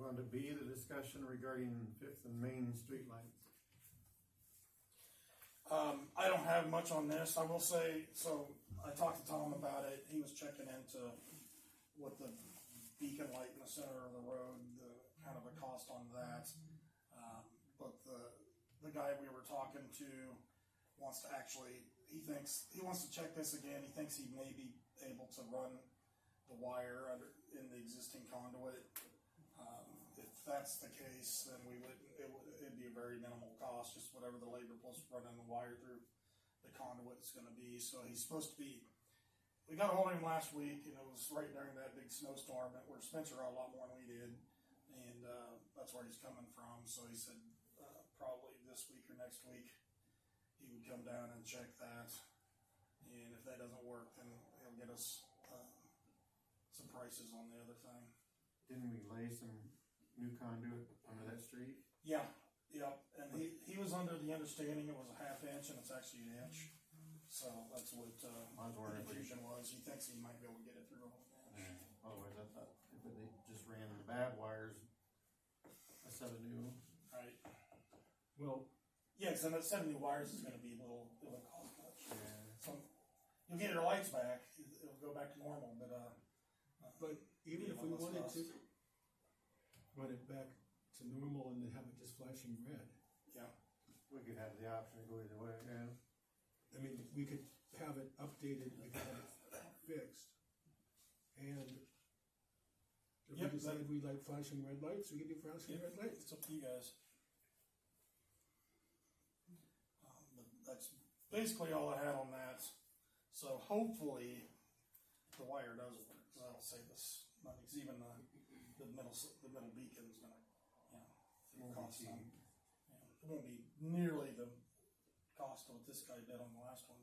On to B, the discussion regarding Fifth and Main streetlights. Um, I don't have much on this. I will say, so I talked to Tom about it. He was checking into what the beacon light in the center of the road, the kind of a cost on that. Um, but the the guy we were talking to wants to actually. He thinks he wants to check this again. He thinks he may be able to run the wire under in the existing conduit. Um, if that's the case, then we would, it would, it'd be a very minimal cost, just whatever the labor plus running the wire through the conduit is gonna be, so he's supposed to be, we got hold of him last week, and it was right during that big snowstorm, that where Spencer got a lot more than we did, and, uh, that's where he's coming from, so he said, uh, probably this week or next week, he would come down and check that, and if that doesn't work, then he'll get us, um, some prices on the other thing. Didn't we lay some new conduit under that street? Yeah, yeah, and he, he was under the understanding it was a half inch and it's actually an inch. So that's what, I uh, was the wondering if we- confusion was, he thinks he might be able to get it through on an inch. Otherwise, I thought if they just ran the bad wires, a set of new. Right, Well, yes, and that seventy wires is gonna be a little, it won't cost much. Yeah. So, you'll get your lights back, it'll go back to normal, but, uh. but even if we wanted cost. to run it back to normal and then have it just flashing red, Yeah, We could have the option to go either way, yeah. I mean, we could have it updated, we could have it fixed. And if we Yep, decided we like flashing red lights, we could do flashing red lights. it's up to you guys. Um, but that's basically all I had on that. So hopefully the wire does work. Cause that'll save us money. 'Cause even the, the middle the middle beacon's gonna, you know, Won't be cost cheap. some. You know, it won't be nearly the cost of what this guy did on the last one.